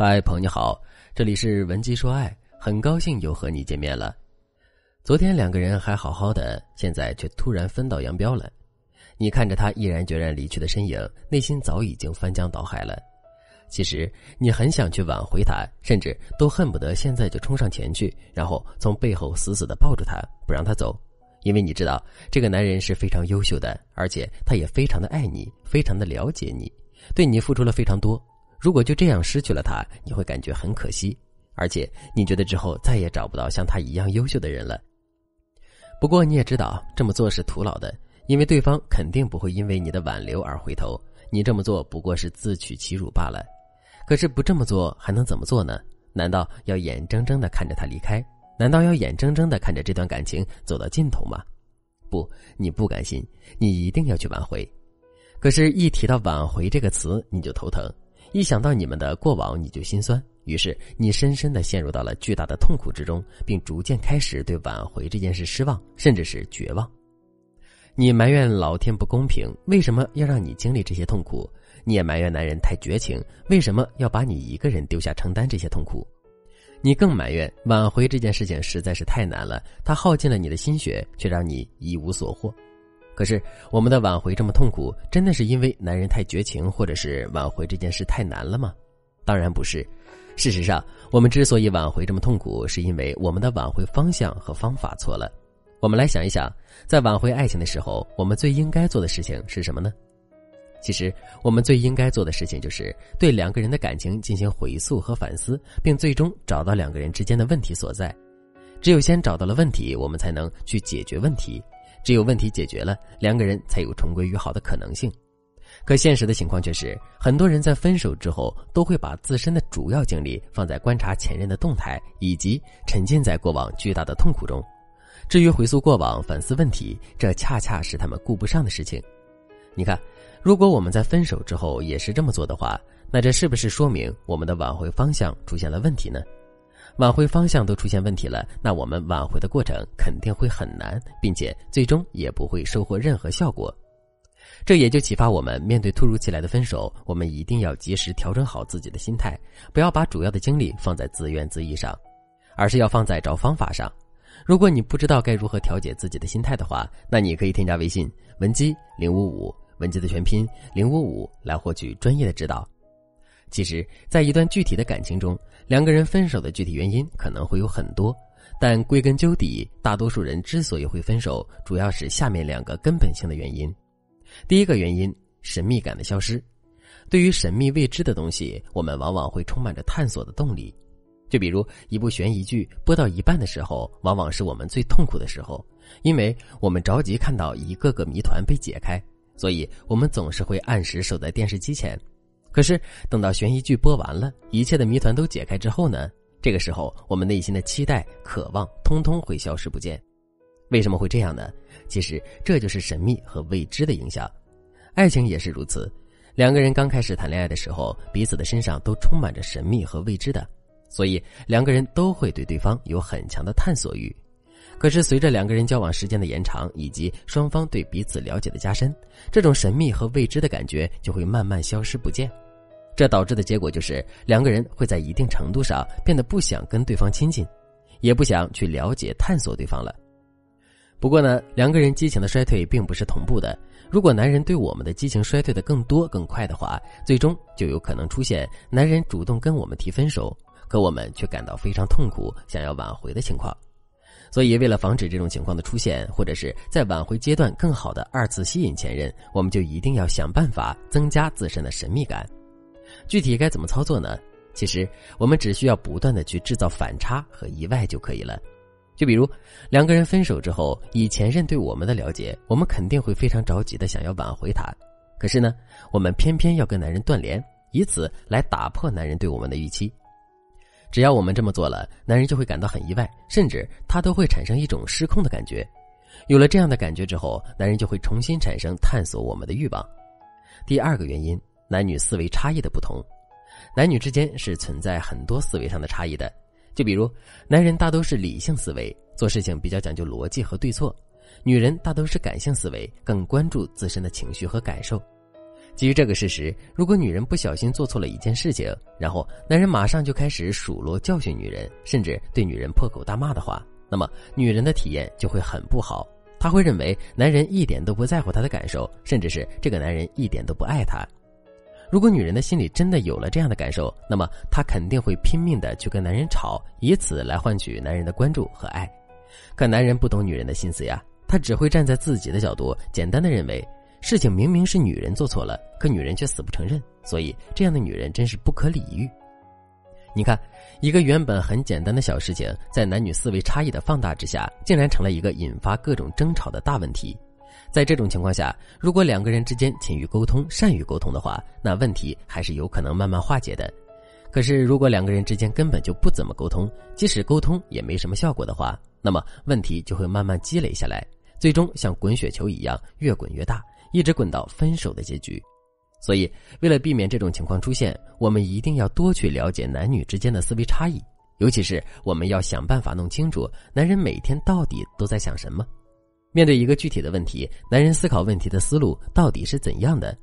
嗨，朋友你好，这里是文姬说爱，很高兴又和你见面了。昨天两个人还好好的，现在却突然分道扬镳了。你看着他毅然决然离去的身影，内心早已经翻江倒海了。其实你很想去挽回他，甚至都恨不得现在就冲上前去，然后从背后死死的抱住他，不让他走，因为你知道这个男人是非常优秀的，而且他也非常的爱你，非常的了解你，对你付出了非常多。如果就这样失去了他，你会感觉很可惜，而且你觉得之后再也找不到像他一样优秀的人了。不过你也知道这么做是徒劳的，因为对方肯定不会因为你的挽留而回头，你这么做不过是自取其辱罢了。可是不这么做还能怎么做呢？难道要眼睁睁的看着他离开？难道要眼睁睁的看着这段感情走到尽头吗？不，你不甘心，你一定要去挽回。可是，一提到挽回这个词，你就头疼。一想到你们的过往，你就心酸，于是你深深的陷入到了巨大的痛苦之中，并逐渐开始对挽回这件事失望，甚至是绝望。你埋怨老天不公平，为什么要让你经历这些痛苦？你也埋怨男人太绝情，为什么要把你一个人丢下承担这些痛苦？你更埋怨挽回这件事情实在是太难了，他耗尽了你的心血，却让你一无所获。可是，我们的挽回这么痛苦，真的是因为男人太绝情，或者是挽回这件事太难了吗？当然不是。事实上，我们之所以挽回这么痛苦，是因为我们的挽回方向和方法错了。我们来想一想，在挽回爱情的时候，我们最应该做的事情是什么呢？其实，我们最应该做的事情就是对两个人的感情进行回溯和反思，并最终找到两个人之间的问题所在。只有先找到了问题，我们才能去解决问题。只有问题解决了，两个人才有重归于好的可能性。可现实的情况却是，很多人在分手之后，都会把自身的主要精力放在观察前任的动态，以及沉浸在过往巨大的痛苦中。至于回溯过往、反思问题，这恰恰是他们顾不上的事情。你看，如果我们在分手之后也是这么做的话，那这是不是说明我们的挽回方向出现了问题呢？挽回方向都出现问题了，那我们挽回的过程肯定会很难，并且最终也不会收获任何效果。这也就启发我们，面对突如其来的分手，我们一定要及时调整好自己的心态，不要把主要的精力放在自怨自艾上，而是要放在找方法上。如果你不知道该如何调节自己的心态的话，那你可以添加微信文姬零五五，文姬的全拼零五五，来获取专业的指导。其实，在一段具体的感情中，两个人分手的具体原因可能会有很多，但归根究底，大多数人之所以会分手，主要是下面两个根本性的原因。第一个原因，神秘感的消失。对于神秘未知的东西，我们往往会充满着探索的动力。就比如一部悬疑剧播到一半的时候，往往是我们最痛苦的时候，因为我们着急看到一个个谜团被解开，所以我们总是会按时守在电视机前。可是，等到悬疑剧播完了，一切的谜团都解开之后呢？这个时候，我们内心的期待、渴望，通通会消失不见。为什么会这样呢？其实，这就是神秘和未知的影响。爱情也是如此。两个人刚开始谈恋爱的时候，彼此的身上都充满着神秘和未知的，所以两个人都会对对方有很强的探索欲。可是，随着两个人交往时间的延长，以及双方对彼此了解的加深，这种神秘和未知的感觉就会慢慢消失不见。这导致的结果就是，两个人会在一定程度上变得不想跟对方亲近，也不想去了解、探索对方了。不过呢，两个人激情的衰退并不是同步的。如果男人对我们的激情衰退的更多、更快的话，最终就有可能出现男人主动跟我们提分手，可我们却感到非常痛苦，想要挽回的情况。所以，为了防止这种情况的出现，或者是在挽回阶段更好的二次吸引前任，我们就一定要想办法增加自身的神秘感。具体该怎么操作呢？其实，我们只需要不断的去制造反差和意外就可以了。就比如，两个人分手之后，以前任对我们的了解，我们肯定会非常着急的想要挽回他。可是呢，我们偏偏要跟男人断联，以此来打破男人对我们的预期。只要我们这么做了，男人就会感到很意外，甚至他都会产生一种失控的感觉。有了这样的感觉之后，男人就会重新产生探索我们的欲望。第二个原因，男女思维差异的不同。男女之间是存在很多思维上的差异的。就比如，男人大都是理性思维，做事情比较讲究逻辑和对错；女人大都是感性思维，更关注自身的情绪和感受。基于这个事实，如果女人不小心做错了一件事情，然后男人马上就开始数落教训女人，甚至对女人破口大骂的话，那么女人的体验就会很不好。她会认为男人一点都不在乎她的感受，甚至是这个男人一点都不爱她。如果女人的心里真的有了这样的感受，那么她肯定会拼命的去跟男人吵，以此来换取男人的关注和爱。可男人不懂女人的心思呀，他只会站在自己的角度，简单的认为。事情明明是女人做错了，可女人却死不承认，所以这样的女人真是不可理喻。你看，一个原本很简单的小事情，在男女思维差异的放大之下，竟然成了一个引发各种争吵的大问题。在这种情况下，如果两个人之间勤于沟通、善于沟通的话，那问题还是有可能慢慢化解的。可是，如果两个人之间根本就不怎么沟通，即使沟通也没什么效果的话，那么问题就会慢慢积累下来，最终像滚雪球一样越滚越大。一直滚到分手的结局，所以为了避免这种情况出现，我们一定要多去了解男女之间的思维差异，尤其是我们要想办法弄清楚男人每天到底都在想什么。面对一个具体的问题，男人思考问题的思路到底是怎样的？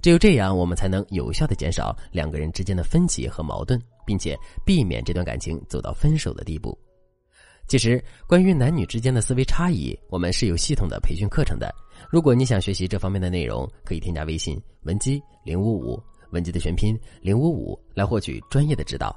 只有这样，我们才能有效的减少两个人之间的分歧和矛盾，并且避免这段感情走到分手的地步。其实，关于男女之间的思维差异，我们是有系统的培训课程的。如果你想学习这方面的内容，可以添加微信文姬零五五，文姬的全拼零五五，来获取专业的指导。